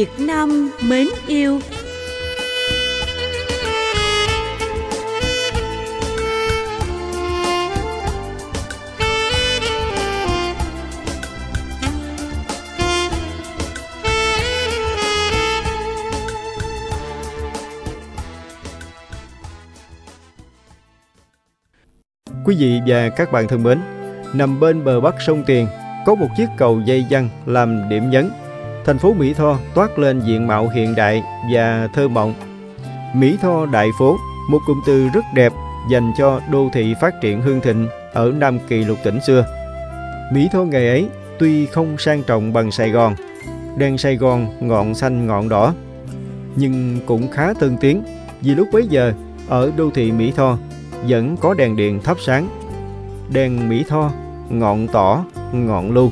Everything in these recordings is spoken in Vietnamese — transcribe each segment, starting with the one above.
Việt Nam mến yêu Quý vị và các bạn thân mến, nằm bên bờ bắc sông Tiền có một chiếc cầu dây dăng làm điểm nhấn. Thành phố Mỹ Tho toát lên diện mạo hiện đại và thơ mộng. Mỹ Tho Đại Phố, một cụm từ rất đẹp dành cho đô thị phát triển hương thịnh ở Nam Kỳ lục tỉnh xưa. Mỹ Tho ngày ấy tuy không sang trọng bằng Sài Gòn, đèn Sài Gòn ngọn xanh ngọn đỏ, nhưng cũng khá tân tiến vì lúc bấy giờ ở đô thị Mỹ Tho vẫn có đèn điện thắp sáng. Đèn Mỹ Tho, ngọn tỏ, ngọn lưu.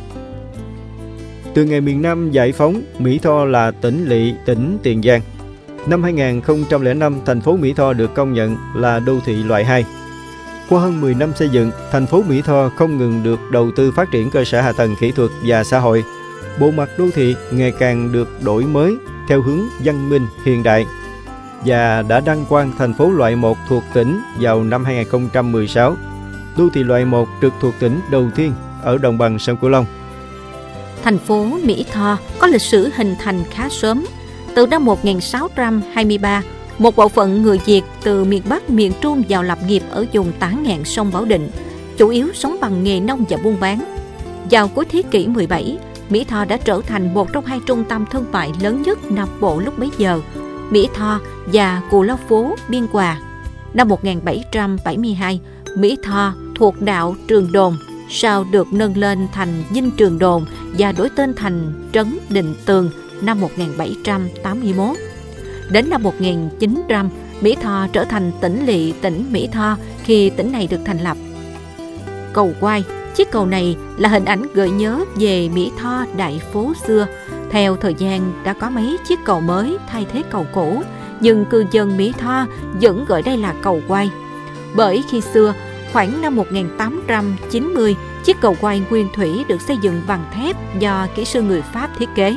Từ ngày miền Nam giải phóng, Mỹ Tho là tỉnh lỵ tỉnh Tiền Giang. Năm 2005, thành phố Mỹ Tho được công nhận là đô thị loại 2. Qua hơn 10 năm xây dựng, thành phố Mỹ Tho không ngừng được đầu tư phát triển cơ sở hạ tầng kỹ thuật và xã hội. Bộ mặt đô thị ngày càng được đổi mới theo hướng văn minh hiện đại và đã đăng quang thành phố loại 1 thuộc tỉnh vào năm 2016. Đô thị loại 1 trực thuộc tỉnh đầu tiên ở đồng bằng sông Cửu Long. Thành phố Mỹ Tho có lịch sử hình thành khá sớm. Từ năm 1623, một bộ phận người Việt từ miền Bắc miền Trung vào lập nghiệp ở vùng tán ngạn sông Bảo Định, chủ yếu sống bằng nghề nông và buôn bán. Vào cuối thế kỷ 17, Mỹ Tho đã trở thành một trong hai trung tâm thương mại lớn nhất Nam Bộ lúc bấy giờ, Mỹ Tho và Cù Lao Phố, Biên Hòa. Năm 1772, Mỹ Tho thuộc đạo Trường Đồn, sau được nâng lên thành Dinh Trường Đồn và đổi tên thành Trấn Định Tường năm 1781. Đến năm 1900, Mỹ Tho trở thành tỉnh lỵ tỉnh Mỹ Tho khi tỉnh này được thành lập. Cầu Quai, chiếc cầu này là hình ảnh gợi nhớ về Mỹ Tho đại phố xưa. Theo thời gian đã có mấy chiếc cầu mới thay thế cầu cũ, nhưng cư dân Mỹ Tho vẫn gọi đây là cầu Quai. Bởi khi xưa, khoảng năm 1890, chiếc cầu quay nguyên thủy được xây dựng bằng thép do kỹ sư người Pháp thiết kế.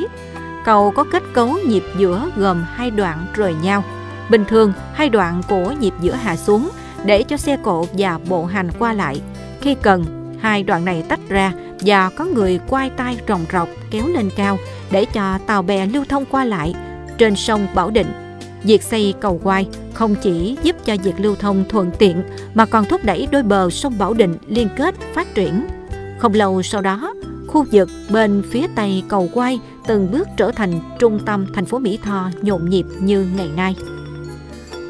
Cầu có kết cấu nhịp giữa gồm hai đoạn rời nhau. Bình thường, hai đoạn của nhịp giữa hạ xuống để cho xe cộ và bộ hành qua lại. Khi cần, hai đoạn này tách ra và có người quay tay rồng rọc kéo lên cao để cho tàu bè lưu thông qua lại trên sông Bảo Định. Việc xây cầu quai không chỉ giúp cho việc lưu thông thuận tiện mà còn thúc đẩy đôi bờ sông Bảo Định liên kết phát triển. Không lâu sau đó, khu vực bên phía tây cầu quay từng bước trở thành trung tâm thành phố Mỹ Tho nhộn nhịp như ngày nay.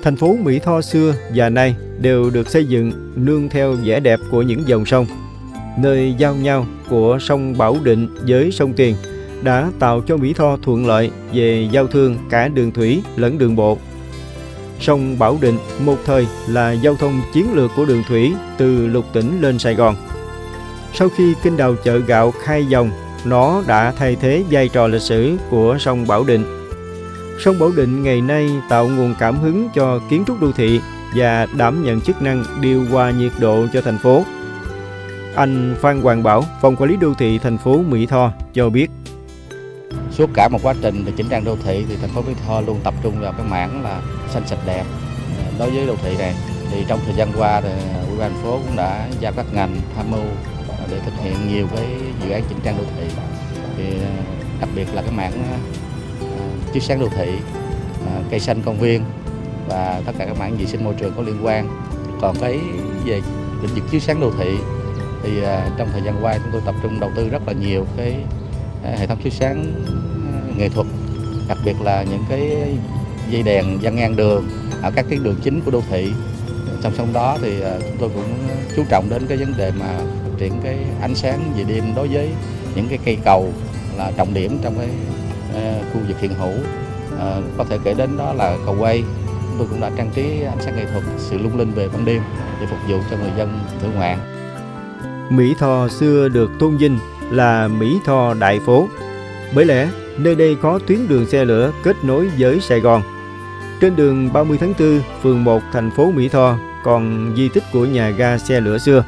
Thành phố Mỹ Tho xưa và nay đều được xây dựng nương theo vẻ đẹp của những dòng sông. Nơi giao nhau của sông Bảo Định với sông Tiền đã tạo cho Mỹ Tho thuận lợi về giao thương cả đường thủy lẫn đường bộ. Sông Bảo Định một thời là giao thông chiến lược của đường thủy từ lục tỉnh lên Sài Gòn. Sau khi kinh đào chợ gạo khai dòng, nó đã thay thế vai trò lịch sử của sông Bảo Định. Sông Bảo Định ngày nay tạo nguồn cảm hứng cho kiến trúc đô thị và đảm nhận chức năng điều hòa nhiệt độ cho thành phố. Anh Phan Hoàng Bảo, Phòng Quản lý Đô thị thành phố Mỹ Tho cho biết. Suốt cả một quá trình chỉnh trang đô thị thì thành phố Mỹ Tho luôn tập trung vào cái mảng là xanh sạch đẹp. Đối với đô thị này thì trong thời gian qua thì ủy ban thành phố cũng đã giao các ngành tham mưu để thực hiện nhiều cái dự án chỉnh trang đô thị. Thì à, đặc biệt là cái mảng à, chiếu sáng đô thị, à, cây xanh công viên và tất cả các mảng vệ sinh môi trường có liên quan. Còn cái về lĩnh vực chiếu sáng đô thị thì trong thời gian qua chúng tôi tập trung đầu tư rất là nhiều cái hệ thống chiếu sáng ờ, nghệ thuật, đặc biệt là những cái dây đèn dăng ngang đường ở các tuyến đường chính của đô thị. Song song đó thì ờ, chúng tôi cũng chú trọng đến cái vấn đề mà phát triển cái ánh sáng về đêm đối với những cái cây cầu là trọng điểm trong cái ờ, khu vực hiện hữu. Có thể kể đến đó là cầu quay. Chúng tôi cũng đã trang trí ánh sáng nghệ thuật, sự lung linh về ban đêm để phục vụ cho người dân thưởng ngoạn Mỹ Thò xưa được tôn vinh là Mỹ Tho Đại Phố. Bởi lẽ, nơi đây có tuyến đường xe lửa kết nối với Sài Gòn. Trên đường 30 tháng 4, phường 1, thành phố Mỹ Tho còn di tích của nhà ga xe lửa xưa.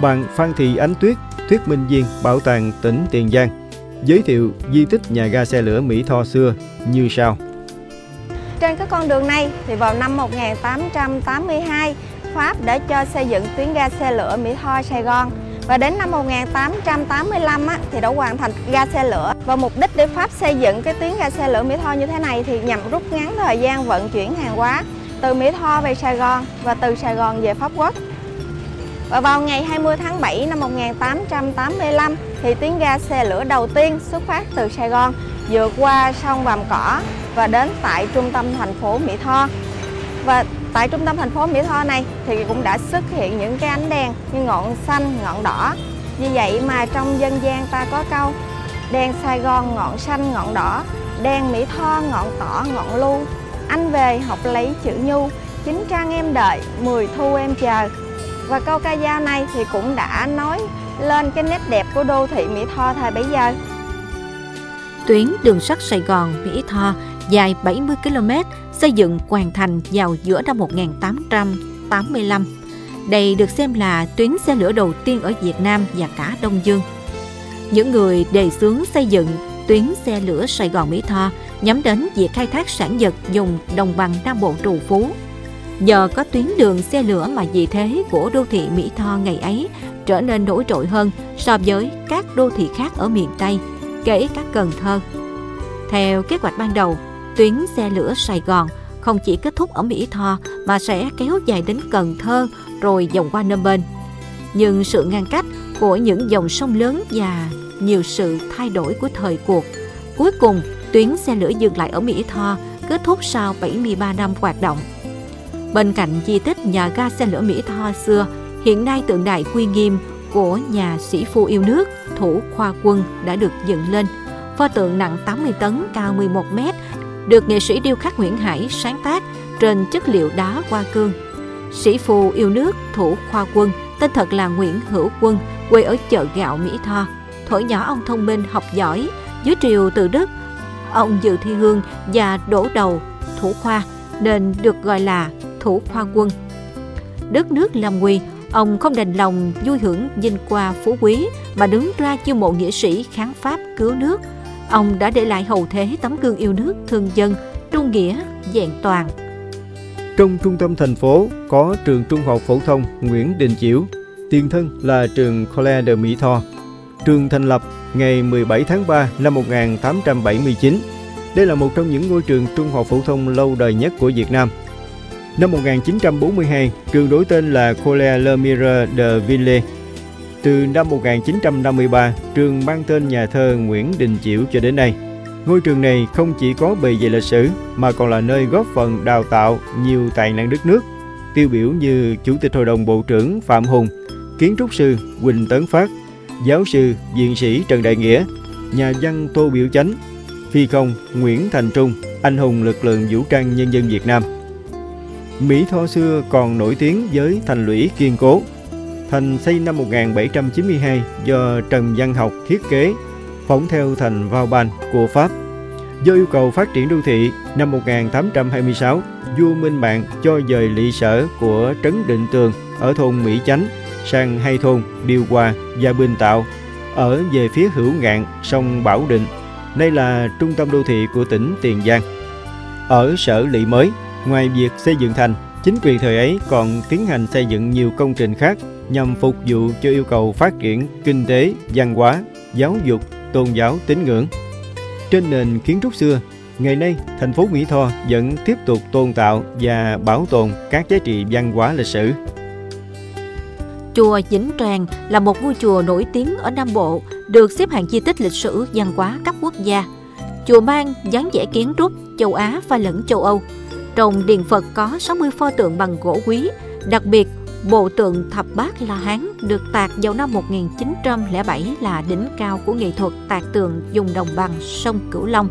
Bạn Phan Thị Ánh Tuyết, thuyết minh viên Bảo tàng tỉnh Tiền Giang, giới thiệu di tích nhà ga xe lửa Mỹ Tho xưa như sau. Trên cái con đường này thì vào năm 1882, Pháp đã cho xây dựng tuyến ga xe lửa Mỹ Tho Sài Gòn và đến năm 1885 á, thì đã hoàn thành ga xe lửa và mục đích để Pháp xây dựng cái tuyến ga xe lửa Mỹ Tho như thế này thì nhằm rút ngắn thời gian vận chuyển hàng hóa từ Mỹ Tho về Sài Gòn và từ Sài Gòn về Pháp Quốc. Và vào ngày 20 tháng 7 năm 1885 thì tuyến ga xe lửa đầu tiên xuất phát từ Sài Gòn vượt qua sông Vàm Cỏ và đến tại trung tâm thành phố Mỹ Tho. Và tại trung tâm thành phố Mỹ Tho này thì cũng đã xuất hiện những cái ánh đèn như ngọn xanh, ngọn đỏ. Vì vậy mà trong dân gian ta có câu đèn Sài Gòn ngọn xanh ngọn đỏ, đèn Mỹ Tho ngọn tỏ ngọn lưu. Anh về học lấy chữ nhu, chính trang em đợi, mười thu em chờ. Và câu ca dao này thì cũng đã nói lên cái nét đẹp của đô thị Mỹ Tho thời bấy giờ. Tuyến đường sắt Sài Gòn Mỹ Tho dài 70 km xây dựng hoàn thành vào giữa năm 1885. Đây được xem là tuyến xe lửa đầu tiên ở Việt Nam và cả Đông Dương. Những người đề xướng xây dựng tuyến xe lửa Sài Gòn Mỹ Tho nhắm đến việc khai thác sản vật dùng đồng bằng Nam Bộ trù phú. Nhờ có tuyến đường xe lửa mà vị thế của đô thị Mỹ Tho ngày ấy trở nên nổi trội hơn so với các đô thị khác ở miền Tây, kể cả Cần Thơ. Theo kế hoạch ban đầu, tuyến xe lửa Sài Gòn không chỉ kết thúc ở Mỹ Tho mà sẽ kéo dài đến Cần Thơ rồi dòng qua Nôm Bên. Nhưng sự ngăn cách của những dòng sông lớn và nhiều sự thay đổi của thời cuộc, cuối cùng tuyến xe lửa dừng lại ở Mỹ Tho kết thúc sau 73 năm hoạt động. Bên cạnh di tích nhà ga xe lửa Mỹ Tho xưa, hiện nay tượng đài quy nghiêm của nhà sĩ phu yêu nước Thủ Khoa Quân đã được dựng lên. Pho tượng nặng 80 tấn, cao 11 mét, được nghệ sĩ điêu khắc Nguyễn Hải sáng tác trên chất liệu đá hoa cương. Sĩ phù yêu nước Thủ Khoa Quân, tên thật là Nguyễn Hữu Quân, quê ở chợ gạo Mỹ Tho. Thổi nhỏ ông thông minh học giỏi, dưới triều từ Đức, ông dự thi hương và đổ đầu Thủ Khoa nên được gọi là Thủ Khoa Quân. Đất nước lâm nguy, ông không đành lòng vui hưởng vinh qua phú quý mà đứng ra chiêu mộ nghĩa sĩ kháng Pháp cứu nước. Ông đã để lại hầu thế tấm gương yêu nước, thương dân, trung nghĩa, vẹn toàn. Trong trung tâm thành phố có trường trung học phổ thông Nguyễn Đình Chiểu, tiền thân là trường Collège de Mỹ Tho. Trường thành lập ngày 17 tháng 3 năm 1879. Đây là một trong những ngôi trường trung học phổ thông lâu đời nhất của Việt Nam. Năm 1942, trường đổi tên là Collège Le Mire de Ville. Từ năm 1953, trường mang tên nhà thơ Nguyễn Đình Chiểu cho đến nay. Ngôi trường này không chỉ có bề dày lịch sử mà còn là nơi góp phần đào tạo nhiều tài năng đất nước, tiêu biểu như Chủ tịch Hội đồng Bộ trưởng Phạm Hùng, kiến trúc sư Quỳnh Tấn Phát, giáo sư viện sĩ Trần Đại Nghĩa, nhà văn Tô Biểu Chánh, phi công Nguyễn Thành Trung, anh hùng lực lượng vũ trang nhân dân Việt Nam. Mỹ Tho xưa còn nổi tiếng với thành lũy kiên cố. Thành xây năm 1792 do Trần Văn Học thiết kế, phóng theo thành Vauban của Pháp. Do yêu cầu phát triển đô thị, năm 1826, vua Minh Mạng cho dời lỵ sở của Trấn Định Tường ở thôn Mỹ Chánh sang hai thôn Điều Hòa và Bình Tạo ở về phía hữu ngạn sông Bảo Định. nay là trung tâm đô thị của tỉnh Tiền Giang. Ở sở lỵ mới, ngoài việc xây dựng thành, chính quyền thời ấy còn tiến hành xây dựng nhiều công trình khác nhằm phục vụ cho yêu cầu phát triển kinh tế, văn hóa, giáo dục, tôn giáo, tín ngưỡng. Trên nền kiến trúc xưa, ngày nay thành phố Mỹ Tho vẫn tiếp tục tôn tạo và bảo tồn các giá trị văn hóa lịch sử. Chùa Vĩnh Tràng là một ngôi chùa nổi tiếng ở Nam Bộ, được xếp hạng di tích lịch sử văn hóa cấp quốc gia. Chùa mang dáng vẻ kiến trúc châu Á và lẫn châu Âu. Trong điện Phật có 60 pho tượng bằng gỗ quý, đặc biệt bộ tượng Thập Bát La Hán được tạc vào năm 1907 là đỉnh cao của nghệ thuật tạc tượng dùng đồng bằng sông Cửu Long.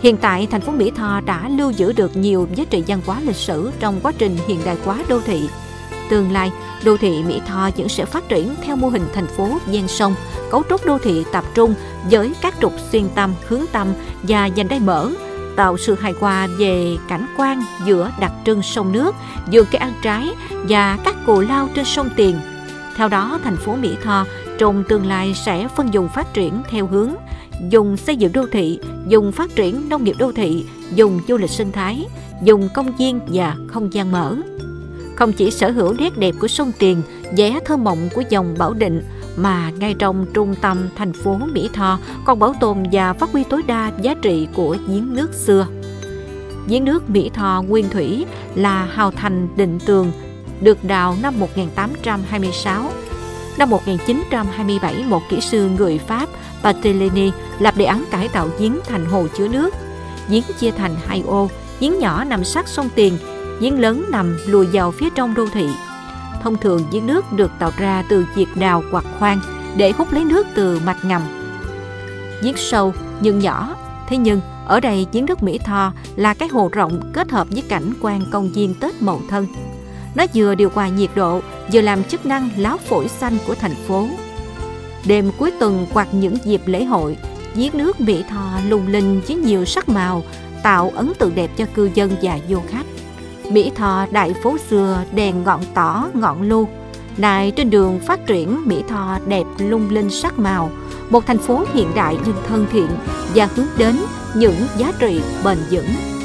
Hiện tại, thành phố Mỹ Tho đã lưu giữ được nhiều giá trị văn hóa lịch sử trong quá trình hiện đại hóa đô thị. Tương lai, đô thị Mỹ Tho vẫn sẽ phát triển theo mô hình thành phố ven sông, cấu trúc đô thị tập trung với các trục xuyên tâm, hướng tâm và dành đai mở, tạo sự hài hòa về cảnh quan giữa đặc trưng sông nước, vườn cây ăn trái và các cù lao trên sông Tiền. Theo đó, thành phố Mỹ Tho trong tương lai sẽ phân vùng phát triển theo hướng dùng xây dựng đô thị, dùng phát triển nông nghiệp đô thị, dùng du lịch sinh thái, dùng công viên và không gian mở. Không chỉ sở hữu nét đẹp của sông Tiền, vẻ thơ mộng của dòng Bảo Định, mà ngay trong trung tâm thành phố Mỹ Tho còn bảo tồn và phát huy tối đa giá trị của giếng nước xưa. Giếng nước Mỹ Tho Nguyên Thủy là hào thành định tường, được đào năm 1826. Năm 1927, một kỹ sư người Pháp Patelini lập đề án cải tạo giếng thành hồ chứa nước. Giếng chia thành hai ô, giếng nhỏ nằm sát sông Tiền, giếng lớn nằm lùi vào phía trong đô thị. Thông thường giếng nước được tạo ra từ việc đào hoặc khoan để hút lấy nước từ mạch ngầm. Giếng sâu nhưng nhỏ, thế nhưng ở đây giếng nước Mỹ Tho là cái hồ rộng kết hợp với cảnh quan công viên Tết Mậu Thân. Nó vừa điều hòa nhiệt độ, vừa làm chức năng láo phổi xanh của thành phố. Đêm cuối tuần hoặc những dịp lễ hội, giếng nước Mỹ Tho lung linh với nhiều sắc màu, tạo ấn tượng đẹp cho cư dân và du khách. Mỹ Tho đại phố xưa đèn ngọn tỏ ngọn lu. Nay trên đường phát triển Mỹ Tho đẹp lung linh sắc màu, một thành phố hiện đại nhưng thân thiện và hướng đến những giá trị bền vững.